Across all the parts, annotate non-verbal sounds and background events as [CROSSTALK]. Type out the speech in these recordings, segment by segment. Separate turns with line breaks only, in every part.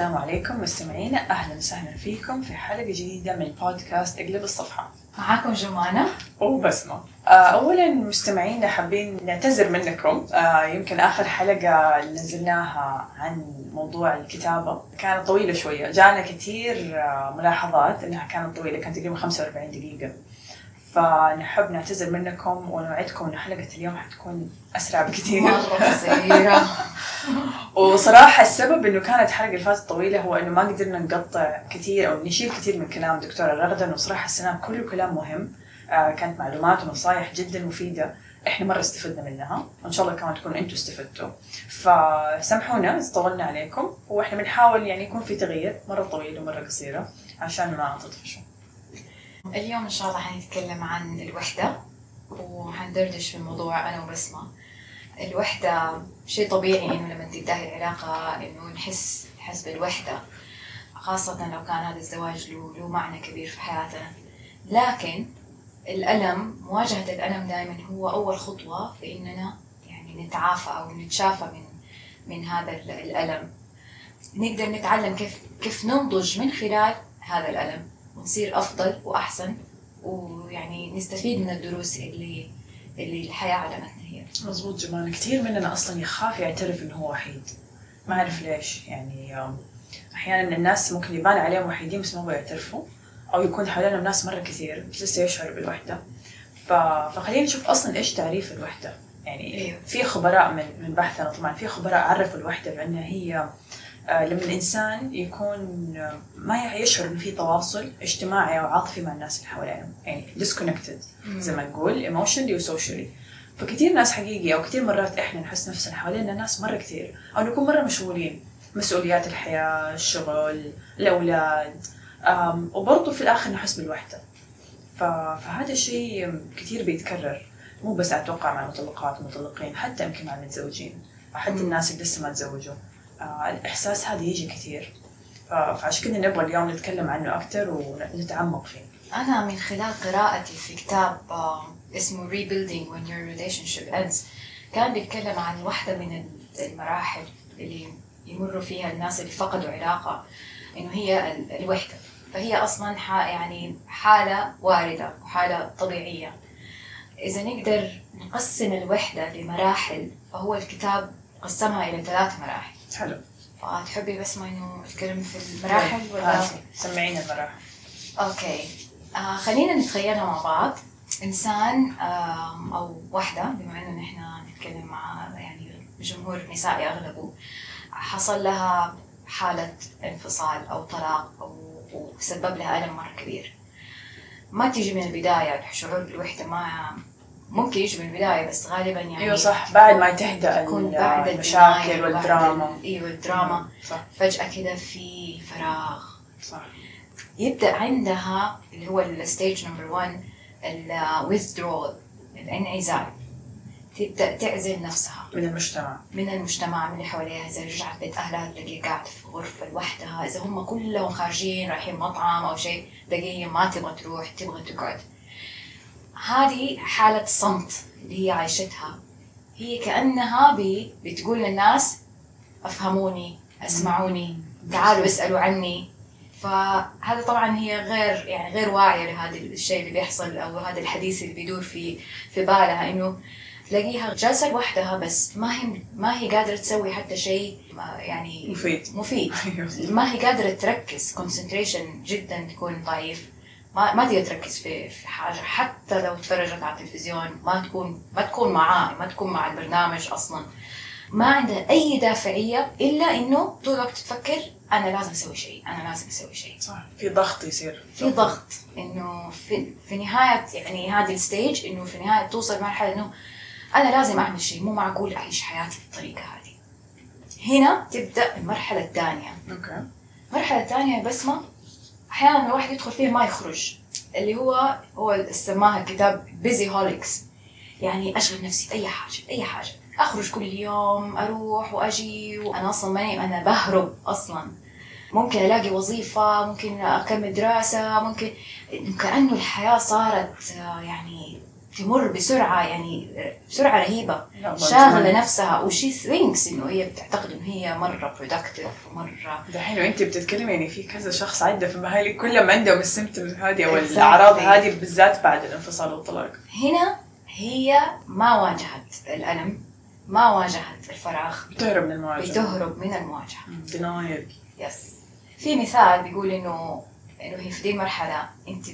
السلام عليكم مستمعينا. أهلا وسهلا فيكم في حلقة جديدة من بودكاست أقلب الصفحة.
معاكم جمانة.
وبسمة. آه، اولا مستمعينا حابين نعتذر منكم. آه، يمكن آخر حلقة نزلناها عن موضوع الكتابة. كانت طويلة شوية. جانا كثير آه، ملاحظات إنها كانت طويلة. كانت تقريبا 45 دقيقة. فنحب نعتذر منكم ونوعدكم ان حلقة اليوم حتكون أسرع بكثير.
مرة قصيرة [LAUGHS]
وصراحة السبب إنه كانت الحلقة اللي فاتت طويلة هو إنه ما قدرنا نقطع كثير أو نشيل كثير من كلام دكتورة رغدة وصراحة السنة كله كلام مهم. آه كانت معلومات ونصائح جدا مفيدة. إحنا مرة استفدنا منها. وإن شاء الله كمان تكونوا أنتم استفدتوا. فسامحونا اذا طولنا عليكم. وإحنا بنحاول يعني يكون في تغيير مرة طويلة ومرة قصيرة عشان ما تطفشوا.
اليوم إن شاء الله حنتكلم عن الوحدة وحندردش في الموضوع أنا وبسمة الوحدة شيء طبيعي إنه لما تنتهي العلاقة إنه نحس نحس بالوحدة خاصة لو كان هذا الزواج له له معنى كبير في حياتنا. لكن الألم مواجهة الألم دائما هو أول خطوة في إننا يعني نتعافى أو نتشافى من من هذا ال- الألم. نقدر نتعلم كيف كيف ننضج من خلال هذا الألم. ونصير أفضل وأحسن ويعني نستفيد من الدروس اللي اللي الحياة علمتنا هي.
مظبوط جمال. كثير مننا أصلا يخاف يعترف إنه هو وحيد. ما أعرف ليش. يعني أحيانا الناس ممكن يبان عليهم وحيدين بس ما يبغوا يعترفوا أو يكون حوالينهم ناس مرة كثير بس لسه يشعروا بالوحدة. ف... فخلينا نشوف أصلا إيش تعريف الوحدة. يعني
أيوه.
في خبراء من من بحثنا طبعا في خبراء عرفوا الوحدة بأنها هي لما الإنسان يكون آه، ما يشعر إنه في تواصل اجتماعي أو عاطفي مع الناس اللي حوالينه يعني disconnected زي ما نقول ايموشنلي وسوشيالي فكثير ناس حقيقي أو كثير مرات إحنا نحس نفسنا حوالينا ناس مرة كثير أو نكون مرة مشغولين. مسؤوليات الحياة الشغل الأولاد وبرضه في الآخر نحس بالوحدة. فهذا الشيء كثير بيتكرر. مو بس أتوقع مع المطلقات والمطلقين حتى يمكن مع المتزوجين حتى. الناس اللي لسه ما تزوجوا. الإحساس هذا يجي كثير. فعشان كذا نبغى اليوم نتكلم عنه أكثر ونتعمق فيه.
أنا من خلال قراءتي في كتاب آه، اسمه Rebuilding When Your Relationship Ends كان بيتكلم عن واحدة من المراحل اللي يمروا فيها الناس اللي فقدوا علاقة إنه هي ال- الوحدة. فهي أصلا يعني حالة واردة وحالة طبيعية. إذا نقدر نقسم الوحدة لمراحل فهو الكتاب قسمها إلى ثلاث مراحل.
حلو.
فتحبي بس ما إنه نتكلم في المراحل ولا؟
آه، سمعينا المراحل.
أوكي. آه خلينا نتخيلها مع بعض. إنسان آم، أو وحدة بما إنه نحن نتكلم مع يعني جمهور نسائي أغلبه حصل لها حالة انفصال أو طلاق أو وسبب لها ألم مرة كبير. ما تيجي من البداية الشعور بالوحدة ما ممكن يجي من البدايه بس غالبا يعني
أيوه صح بعد ما
تكون
ال-
بعد
المشاكل والدراما.
ال- أيوه الدراما.
صح.
فجأة كده في فراغ.
صح.
يبدأ عندها اللي هو ال stage number 1 ال withdrawal الانعزال تبدأ تعزل نفسها.
من المجتمع.
من المجتمع من اللي حواليها. إذا رجعت بيت أهلها تلاقيها قاعدة في غرفة لوحدها. إذا هم كلهم خارجين رايحين مطعم أو شيء تلاقيها ما تبغى تروح تبغى تقعد. هذه حالة صمت اللي هي عايشتها. هي كأنها بي بتقول للناس أفهموني أسمعوني تعالوا اسألوا عني. فهذا طبعا هي غير يعني غير واعية لهذا الشيء اللي بيحصل أو هذا الحديث اللي بيدور في في بالها إنه تلاقيها جالسة لوحدها بس ما هي ما هي قادرة تسوي حتى شيء يعني
مفيد.
مفيد. [LAUGHS]
أيوه.
ما هي قادرة تركز. concentration جدا يكون ضعيف. ما ما تقدر تركز في في حاجة. حتى لو تفرجت على التلفزيون ما تكون ما تكون معاه ما تكون مع البرنامج أصلا. ما عندها أي دافعية إلا إنه طول الوقت تفكر أنا لازم أسوي شيء أنا لازم أسوي شيء.
صح في ضغط يصير.
في ضغط. إنه في, في نهاية يعني هذه ال stage إنه في نهاية توصل مرحلة إنه أنا لازم أعمل شيء مو معقول أعيش حياتي بالطريقة هذه. هنا تبدأ المرحلة الثانية.
okay.
المرحله الثانية بسمة أحيانا الواحد يدخل فيها ما يخرج اللي هو هو سماها الكتاب busyholics يعني أشغل نفسي بأي حاجة اي حاجة. أخرج كل يوم أروح وأجي وأنا أصلا ماني أنا بهرب أصلا. ممكن ألاقي وظيفة ممكن أكمل دراسة ممكن كأنه الحياة صارت آه، يعني تمر بسرعة يعني بسرعة
رهيبة.
شاغلة نفسها و she thinks إنه هي بتعتقد إنه هي مرة productive ومره
دحين وانت بتتكلمي يعني في كذا شخص عدى في بالي كلهم عندهم ال symptoms هذه
أو.
الأعراض هذه بالذات بعد الانفصال والطلاق.
هنا هي ما واجهت الألم ما واجهت الفراغ.
بتهرب من المواجهة.
بتهرب من المواجهة.
denial
yes في مثال بيقول إنه إنه هي في دي المرحله أنت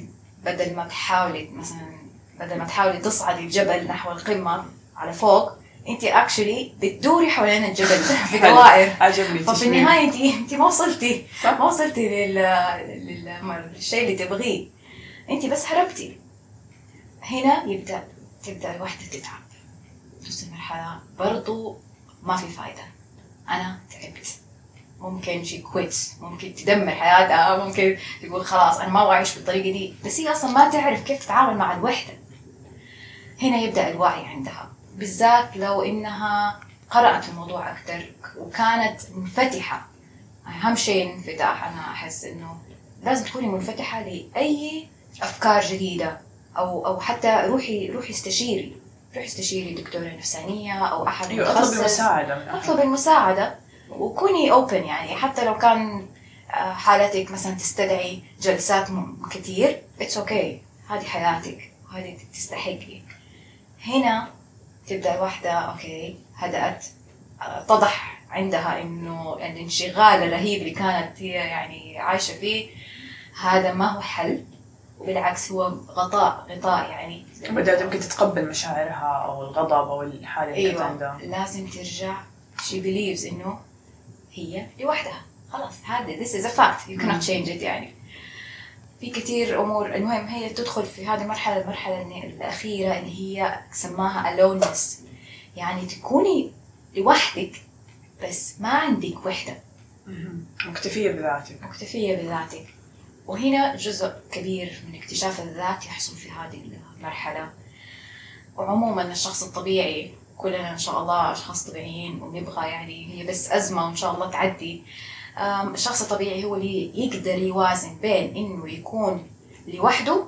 بدل ما تحاولي مثلا بدل ما تحاولي تصعدي الجبل نحو القمة على فوق انت actually بتدوري حوالين الجبل [LAUGHS] في دوائر.
عجبني
ففي. النهاية انت انت ما وصلتي. ما وصلتي لل... لل... للشيء اللي تبغيه. انت بس هربتي. هنا يبدا تبدأ الوحدة تتعب. نص المرحله برضو ما في فايدة. أنا تعبت. ممكن شي كويتس ممكن تدمر حياتها. ممكن تقول خلاص أنا ما أبغى أعيش بالطريقة دي. بس هي أصلا ما تعرف كيف تتعامل مع الوحدة. هنا يبدأ الوعي عندها بالذات لو إنها قرأت الموضوع أكثر وكانت منفتحة أهم شيء الانفتاح أنا أحس إنه لازم تكوني منفتحة لأي أفكار جديدة أو أو حتى روحي روحي استشيري روحي استشيري دكتورة نفسانية أو أحد
أيوه اطلبي
متخصص.
مساعده من أحد.
أطلب المساعدة وكوني open يعني حتى لو كان آه، حالتك مثلا تستدعي جلسات كتير it's okay okay. هذه حياتك وهذه تستحقي هنا تبدأ الواحدة okay هدأت. آه، اتضح عندها إنه الانشغال الرهيب اللي كانت هي يعني عايشة فيه هذا ما هو حل. بالعكس هو غطاء غطاء يعني.
بدأت يمكن تتقبل مشاعرها أو الغضب أو الحالة اللي كانت
أيوه
عندها.
لازم ترجع. She believes إنه هي لوحدها. خلاص هذا this is a fact. You cannot change it يعني. في كثير أمور. المهم هي تدخل في هذه المرحلة المرحلة الأخيرة اللي هي سماها aloneness. يعني تكوني لوحدك بس ما عندك
وحدة. مكتفية بذاتك.
مكتفية بذاتك. وهنا جزء كبير من اكتشاف الذات يحصل في هذه المرحلة. وعموما الشخص الطبيعي كلنا إن شاء الله أشخاص طبيعيين ونبغى يعني هي بس أزمة وإن شاء الله تعدي. الشخص الطبيعي هو اللي يقدر يوازن بين إنه يكون لوحده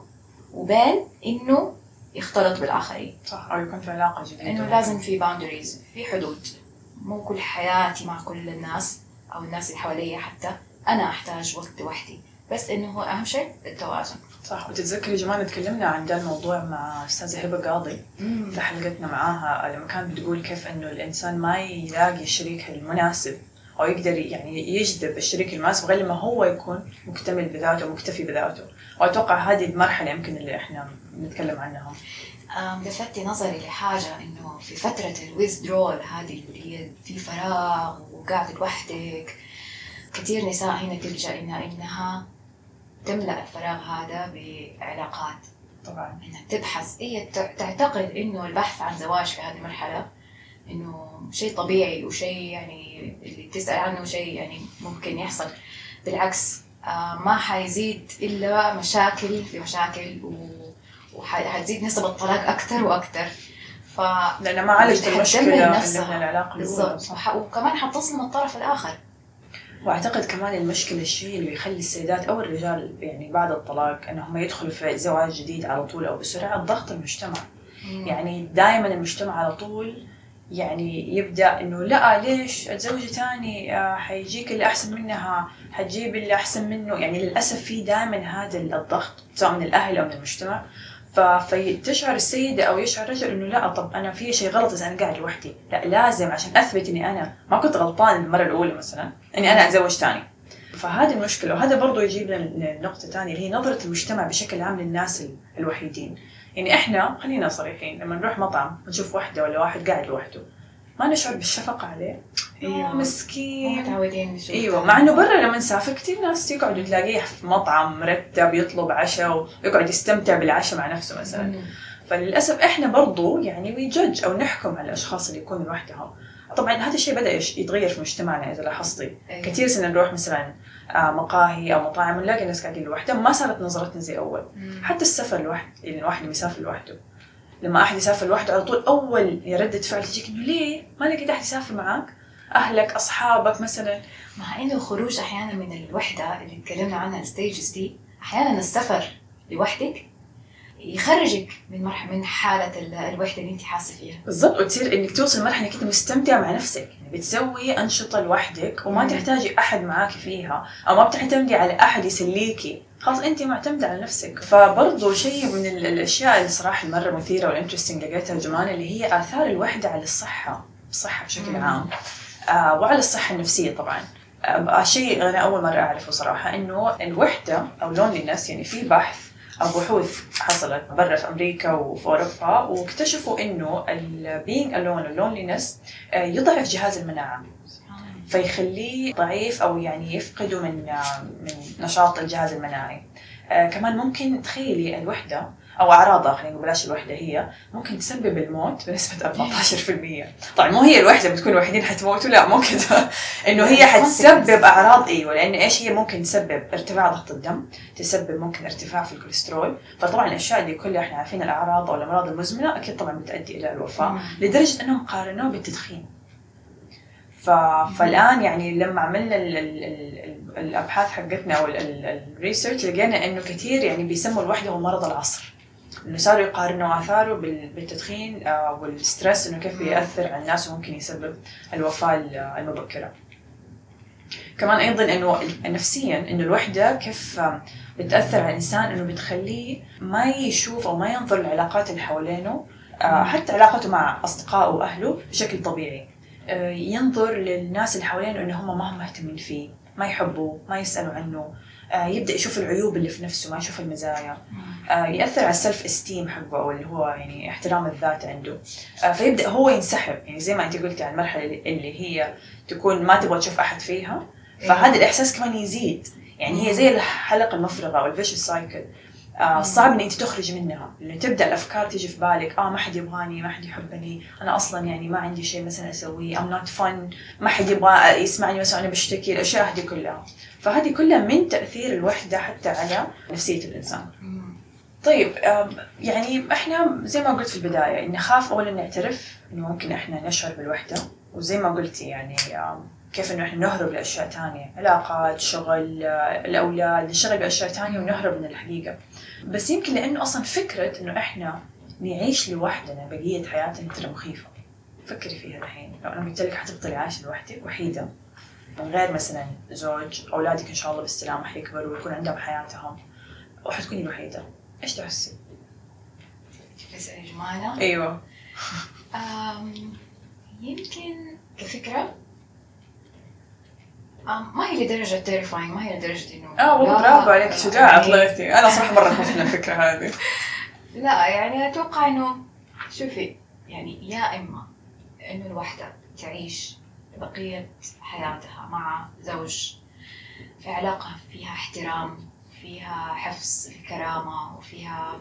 وبين إنه يختلط بالآخرين.
صح أو يكون في علاقة جديدة.
إنه لازم في باوندريز في حدود. مو كل حياتي مع كل الناس أو الناس اللي حواليا حتى. أنا أحتاج وقت لوحدي. بس إنه هو أهم شيء التوازن.
صح وتتذكري جمال تكلمنا عن ده الموضوع مع أستاذة هبة قاضي في حلقتنا معاها. لما كانت بتقول كيف إنه الإنسان ما يلاقي الشريك المناسب. أو يقدر يعني يجذب الشريك المناسب غير لما هو يكون مكتمل بذاته ومكتفي بذاته. واتوقع هذه المرحلة يمكن اللي إحنا بنتكلم عنها.
لفتي نظري لحاجة إنه في فترة الويزدرول هذه اللي هي في فراغ وقاعدة لوحدك كثير نساء هنا تلجأ إنها إنها تملأ الفراغ هذا بعلاقات.
طبعا.
إنها تبحث. هي تعتقد إنه البحث عن زواج في هذه المرحلة إنه شيء طبيعي وشيء يعني اللي تسأل عنه شيء يعني ممكن يحصل. بالعكس آه، ما حيزيد إلا مشاكل في مشاكل وحتزيد نسب الطلاق أكثر وأكثر. ف
لأنه ما عالجت
المشكلة
اللي
نفسها.
من العلاقة الأولى
بالضبط. وكمان حتصدم الطرف الآخر.
وأعتقد كمان المشكلة الشيء اللي يخلي السيدات أو الرجال يعني بعد الطلاق إنهم يدخلوا في زواج جديد على طول أو بسرعة ضغط المجتمع. يعني دائما المجتمع على طول يعني يبدأ إنه لا ليش تزوجي تاني آه، حيجيك اللي أحسن منها حتجيب اللي أحسن منه. يعني للأسف في دائما هذا الضغط سواء من الأهل أو من المجتمع. فتشعر السيدة أو يشعر الرجل إنه لا طب أنا في شيء غلط إذا أنا قاعد لوحدي. لا لازم عشان أثبت إني أنا ما كنت غلطان المرة الأولى مثلا إني أنا أتزوج تاني. فهذه المشكلة وهذا برضو يجيبنا لنقطة ثانية اللي هي نظرة المجتمع بشكل عام للناس ال- الوحيدين. يعني إحنا خلينا صريحين لما نروح مطعم ونشوف واحدة ولا واحد قاعد لوحده ما نشعر بالشفقة عليه.
مو
مسكين.
متعودين نشوف
أيوه مع إنه برا لما نسافر كثير ناس يقعدوا تلاقيه في مطعم مرتب يطلب عشاء ويقعد يستمتع بالعشاء مع نفسه مثلا.
مم.
فللأسف إحنا برضو يعني وي أو نحكم على الأشخاص اللي يكونوا لوحدهم. طبعا هذا الشيء بدأ يتغير في مجتمعنا إذا لاحظتي.
أيوة.
كثير سنة نروح مثلا مقاهي أو مطاعم ونلاقي الناس قاعدين لوحدهم ما صارت نظرتنا زي أول.
مم.
حتى السفر لوحد يعني الواحد يسافر لوحده لما أحد يسافر لوحده على طول أول ردة فعل تجيك إنه ليه؟ ما لقيت احد يسافر معاك. أهلك أصحابك مثلا.
مع إنه الخروج أحيانا من الوحدة اللي تكلمنا عنها ال stages دي أحيانا السفر لوحدك يخرجك من مرحله من حالة ال- الوحدة اللي انت حاسة فيها.
بالضبط وتصير إنك توصل مرحله إنك أنت مستمتع مع نفسك. يعني بتسوي أنشطة لوحدك وما
مم.
تحتاجي أحد معاك فيها أو ما بتعتمدي على أحد يسليكي خلاص أنت معتمدة على نفسك. فبرضه شيء من ال- الأشياء اللي صراحة المره مثيرة وال interesting لقيتها جمان اللي هي آثار الوحدة على الصحة الصحة بشكل
مم.
عام. آه وعلى الصحة النفسية طبعا. آه شيء أنا أول مرة أعرفه صراحة إنه الوحدة أو loneliness يعني في بحث بحوث حصلت برا في أمريكا وفي أوروبا واكتشفوا إنه ال being alone ال loneliness يضعف جهاز المناعة. فيخليه ضعيف أو يعني يفقده من آه، من نشاط الجهاز المناعي. آه، كمان ممكن تخيلي الوحدة أو أعراضها خلينا نقول بلاش الوحدة هي ممكن تسبب الموت بنسبة 14% طبعا مو هي الوحدة بتكون وحيدين حتموتوا لا مو كذا [LAUGHS] إنه هي حتسبب أعراض إيوه لأن إيش هي؟ ممكن تسبب ارتفاع ضغط الدم تسبب ممكن ارتفاع في الكوليسترول. فطبعا الأشياء دي كلها إحنا عارفين الأعراض أو الأمراض المزمنة أكيد طبعا بتؤدي إلى
الوفاة.
لدرجة إنهم قارنوه بالتدخين. ف... فالآن يعني لما عملنا ال... ال... ال... الأبحاث حقتنا أو ال research لقينا إنه كثير يعني بيسموا الوحدة هو مرض العصر. إنه صاروا يقارنوا آثاره بال- بالتدخين آه، والستريس إنه كيف بيأثر على الناس وممكن يسبب الوفاة المبكرة. كمان أيضا إنه نفسيا إنه الوحدة كيف آه، بتأثر على الإنسان إنه بتخليه ما يشوف أو ما ينظر للعلاقات اللي حوالينه آه، حتى علاقته مع أصدقائه وأهله بشكل طبيعي. ينظر للناس اللي حوالينه إنه هم ما هم مهتمين فيه، ما يحبوه، ما يسألوا عنه، يبدأ يشوف العيوب اللي في نفسه ما يشوف المزايا. آه، يأثر على ال self esteem حقه أو اللي هو يعني احترام الذات عنده. آه، فيبدأ هو ينسحب. يعني زي ما أنت قلتي عن المرحلة اللي اللي هي تكون ما تبغى تشوف أحد فيها. فهذا الإحساس كمان يزيد. يعني هي زي الحلقة المفرغة أو ال vicious cycle. آه صعب إن أنت تخرجي منها. لأنه تبدأ الأفكار تيجي في بالك. آه ما حد يبغاني ما حد يحبني. أنا أصلا يعني ما عندي شيء مثلا أسويه. I'm not fun ما حد يبغى يسمعني مثلا أنا بشتكي. الأشياء هذه كلها. فهذه كلها من تأثير الوحدة حتى على نفسية
الإنسان.
طيب يعني إحنا زي ما قلت في البداية نخاف اولا نعترف إنه ممكن إحنا نشعر بالوحدة. وزي ما قلتي يعني كيف إنه إحنا نهرب لأشياء ثانية علاقات شغل الأولاد نشتغل باشياء ثانية ونهرب من الحقيقة. بس يمكن لأنه أصلا فكرة إنه إحنا نعيش لوحدنا بقية حياتنا ترى مخيفة. فكري فيها الحين. لو أنا قلت لك حتفضلي عايشة لوحدك وحيدة من غير مثلا زوج أولادك إن شاء الله بالسلامة حيكبروا ويكون عندهم حياتهم وحتكوني الوحيدة. إيش تحسي؟
بس يا جماعة أيوه يمكن كفكرة ما هي لدرجة تيرفاينج ما هي لدرجة إنه
آه والله برافو عليك شجاعة
يعني-
طلعتي أنا صراحة مرة خفت من الفكرة هذه. [LAUGHS]
لا يعني أتوقع إنه شوفي يعني يا إما إنه الوحدة تعيش بقية حياتها مع زوج في علاقة فيها احترام فيها حفظ الكرامة وفيها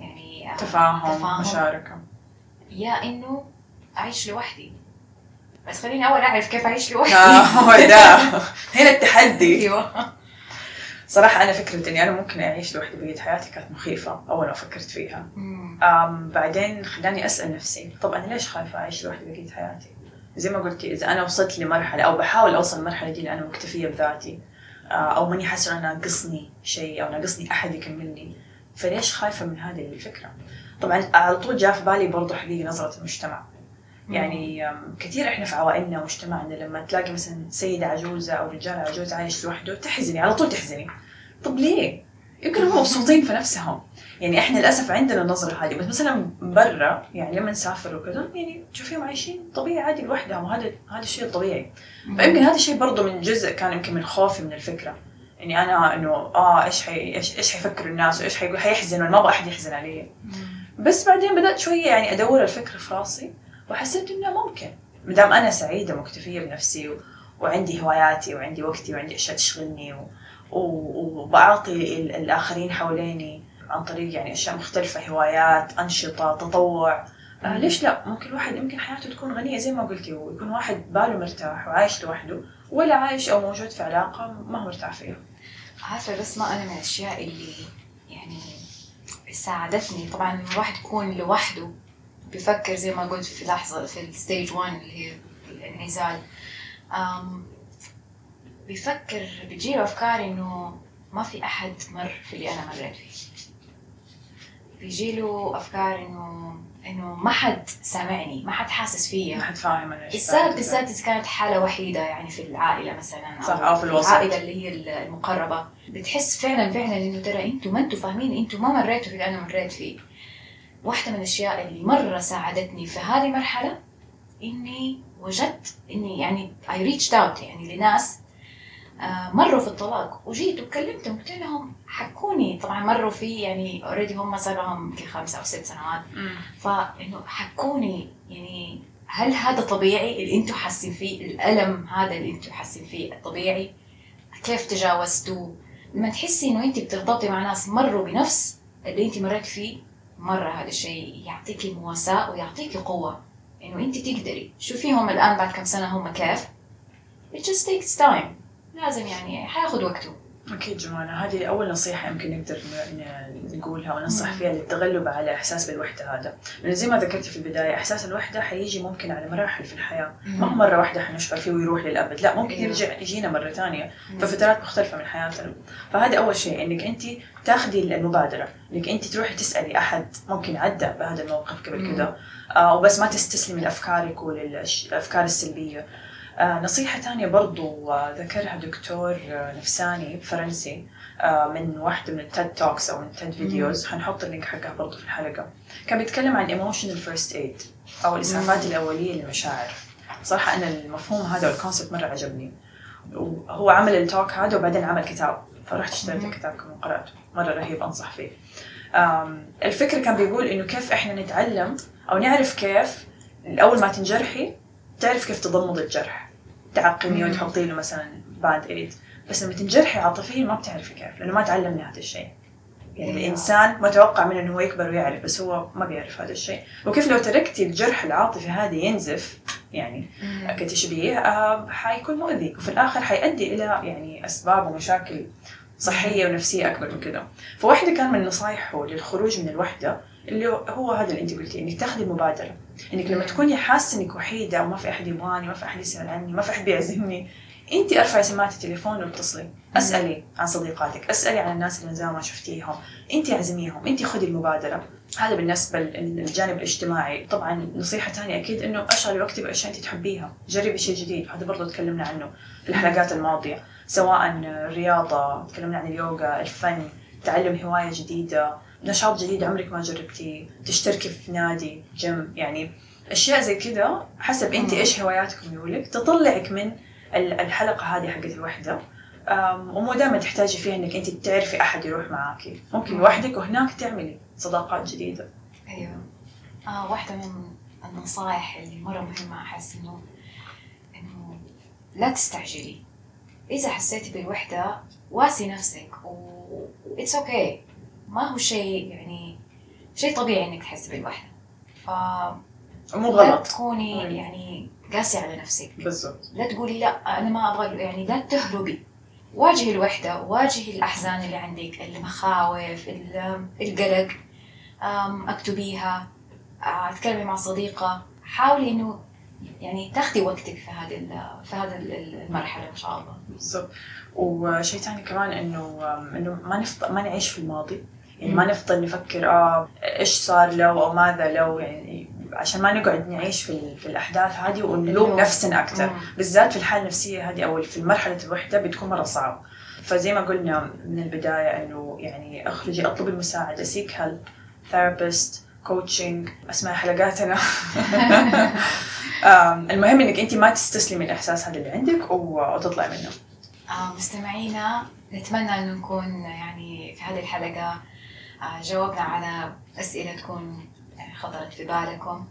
يعني آه،
تفاهم
تفاهم.
مشاركة.
يا إنه أعيش لوحدي. بس خليني أول أعرف كيف أعيش لوحدي
آه هو ده [LAUGHS] هنا التحدي
أيوه
صراحة أنا فكرة إني أنا ممكن أعيش لوحدي بقية حياتي كانت مخيفة أول ما فكرت فيها. أم بعدين خلاني أسأل نفسي طب أنا ليش خايفة أعيش لوحدي بقية حياتي؟ زي ما قلتي إذا أنا وصلت لمرحلة أو بحاول أوصل المرحلة دي اللي أنا مكتفية بذاتي آه، أو ماني حاسة إن أنا ناقصني شيء أو ناقصني أحد يكملني فليش خايفة من هذه الفكرة؟ طبعا على طول جاء في بالي برضو حقيقة نظرة المجتمع يعني كثير إحنا في عوائلنا ومجتمعنا لما تلاقي مثلا سيدة عجوزة أو رجال عجوز عايش لوحده تحزني على طول تحزني. طب ليه؟ يمكن هم مبسوطين في نفسهم. يعني إحنا للأسف عندنا النظرة هذه. بس مثلا برا يعني لما نسافر وكذا يعني تشوفيهم عايشين طبيعي عادي لوحدهم وهذا هذا الشيء الطبيعي. فيمكن هذا الشيء برضه من جزء كان يمكن من خوفي من الفكرة. اني أنا إنه آه إيش حي إيش إيش حيفكروا الناس وإيش حيقول حيحزنوا ما أبغى أحد يحزن علي. بس بعدين بدأت شوية يعني أدور الفكرة في راسي. وحسيت إنه ممكن. مدام أنا سعيدة مكتفية بنفسي و... وعندي هواياتي وعندي وقتي وعندي أشياء تشغلني و... و... وبعطي ال... الآخرين حواليني عن طريق يعني أشياء مختلفة هوايات أنشطة تطوع. آه ليش لا؟ ممكن الواحد يمكن حياته تكون غنية زي ما قلتي ويكون واحد باله مرتاح وعايش لوحده ولا عايش أو موجود في علاقة ما هو مرتاح فيها.
عارفة بس ما أنا من الأشياء اللي يعني ساعدتني. طبعا الواحد يكون لوحده بيفكر زي ما قلت في لحظة في الستيج 1 اللي هي الانعزال. أم بيفكر بتجيله أفكار إنه ما في أحد مر في اللي أنا مريت فيه. بيجي له أفكار إنه إنه ما حد سامعني ما حد حاسس فيا.
ما حد فاهم أنا إيش
بالذات كانت حالة وحيدة يعني في العائلة مثلا
صح، أو في الوسط.
العائلة اللي هي المقربة. بتحس فعلا فعلا إنه ترى أنتم ما أنتم فاهمين أنتم ما مريتوا في اللي أنا مريت فيه. واحدة من الأشياء اللي مرة ساعدتني في هذه المرحله إني وجدت إني يعني I reached out يعني لناس آه، مروا في الطلاق. وجيت وكلمتهم قلت لهم حكوني. طبعا مروا فيه يعني already هم صار لهم يمكن خمس أو ست سنوات. فإنه حكوني يعني هل هذا طبيعي اللي أنتم حاسين فيه؟ الألم هذا اللي أنتم حاسين فيه طبيعي؟ كيف تجاوزتوه لما تحسي إنه انت بترتبطي مع ناس مروا بنفس اللي انت مريت فيه مرة هذا الشيء يعطيكي مواساة ويعطيكي قوة. انه انت تقدري. شوفيهم الآن بعد كم سنة هم كيف. It just takes time. لازم يعني حياخد وقته.
أكيد جمانة هذه أول نصيحة يمكن نقدر نقولها وننصح
مم.
فيها للتغلب على إحساس بالوحدة هذا. لأن زي ما ذكرت في البداية إحساس الوحدة حيجي ممكن على مراحل في الحياة. ما هو مرة واحدة حنشعر فيه ويروح للأبد لا ممكن
أيوه.
يرجع يجينا مرة ثانية. في فترات مختلفة من حياتنا. فهذا أول شيء إنك أنت تاخذي المبادرة. إنك أنت تروحي تسألي أحد ممكن عدى بهذا الموقف قبل. كده. آه وبس ما تستسلمي لأفكارك وللأفكار السلبية. نصيحة ثانية برضو آه ذكرها دكتور آه نفساني فرنسي آه من واحدة من ال TED talks أو من ال TED videos حنحط ال link حقها برضو في الحلقة. كان بيتكلم عن emotional first aid أو الإسعافات. الأولية للمشاعر. صراحة أنا المفهوم هذا وال concept مرة عجبني. وهو عمل ال talk هذا وبعدين عمل كتاب. فرحت اشتريت. الكتاب كمان قرأته مرة رهيب أنصح فيه. الفكرة كان بيقول إنه كيف إحنا نتعلم أو نعرف كيف أول ما تنجرحي تعرف كيف تضمد الجرح. تعقميه
مم.
وتحطي له مثلا band aid بس لما تنجرحي عاطفيا ما بتعرفي كيف لأنه ما تعلمنا هذا الشيء. يعني
أيوة.
الإنسان متوقع منه إنه هو يكبر ويعرف بس هو ما بيعرف هذا الشيء. وكيف لو تركتي الجرح العاطفي هذا ينزف يعني كتشبيه آه، حيكون مؤذي. وفي الآخر حيؤدي إلى يعني أسباب ومشاكل صحية ونفسية أكبر من كده. فواحدة كان من نصايحه للخروج من الوحدة اللي هو هذا اللي انت قلتيه إنك تاخذي المبادره إنك لما. تكوني حاسة إنك وحيدة وما في أحد يبغاني ما في أحد يسأل عني ما في أحد بيعزمني انت ارفعي سماعة التليفون واتصلي أسألي عن صديقاتك أسألي عن الناس اللي زمان ما شفتيهم. انت اعزميهم انت خذي المبادرة. هذا بالنسبة للجانب الاجتماعي. طبعا نصيحة ثانية أكيد أنه أشغلي وقتك بأشياء أنت تحبيها. جربي شيء جديد. هذا برضو تكلمنا عنه في الحلقات الماضية. سواء الرياضة تكلمنا عن اليوغا الفن تعلم هواية جديدة. نشاط جديد عمرك ما جربتيه تشتركي في نادي جيم يعني أشياء زي كذا حسب أنت
مم.
إيش هواياتك وميولك تطلعك من ال- الحلقة هذه حقت الوحدة. أم، ومو دائما تحتاجي فيها إنك أنت تعرفي أحد يروح معاكي. ممكن
مم.
لوحدك وهناك تعملي صداقات جديدة.
أيوه. آه واحدة من النصائح اللي مرة مهمة أحس إنه إنه لا تستعجلي. إذا حسيتي بالوحدة واسي نفسك و it's okay ما هو شيء يعني شيء طبيعي إنك تحسي بالوحدة. ف
مو
لا
غلط
تكوني
مم.
يعني قاسية على نفسك.
بالضبط.
لا تقولي لا أنا ما أبغى يعني لا تهربي. واجهي الوحدة واجهي الأحزان اللي عندك المخاوف ال- القلق أكتبيها أه، تكلمي مع صديقة. حاولي إنه يعني تاخذي وقتك في هذه في هذه ال- المرحلة إن شاء الله.
بالضبط. وشيء ثاني كمان إنه إنه ما نفضل ما نعيش في الماضي. يعني ما. نفضل نفكر آه إيش صار لو أو ماذا لو يعني عشان ما نقعد نعيش في, في الأحداث هذه ونلوم. نفسنا
أكثر.
بالذات في الحالة النفسية هذه أو في مرحله الوحدة بتكون مرة صعب فزي ما قلنا من البداية إنه يعني أخرجي اطلبي المساعدة seek help therapist coaching اسمعي حلقاتنا [LAUGHS] المهم إنك انت ما تستسلمي الإحساس هذا اللي عندك وتطلعي منه
آه، مستمعينا نتمنى انه نكون يعني في هذه الحلقة جاوبنا على أسئلة تكون يعني خطرت في بالكم.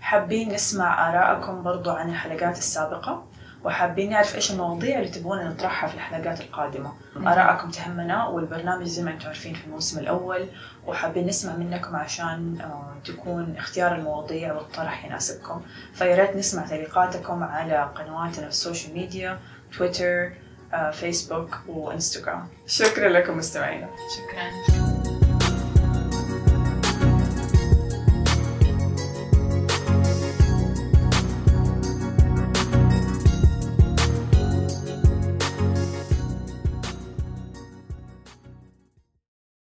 حابين نسمع آرائكم برضو عن الحلقات السابقة وحابين نعرف إيش المواضيع اللي تبغونا نطرحها في الحلقات القادمة.
مم.
آرائكم تهمنا والبرنامج زي ما أنتم عارفين في الموسم الأول وحابين نسمع منكم عشان آه، تكون اختيار المواضيع والطرح يناسبكم. فيا ريت نسمع تعليقاتكم على قنواتنا في ال social media تويتر آه، فيسبوك وإنستغرام. شكرا لكم مستمعينا.
شكرا.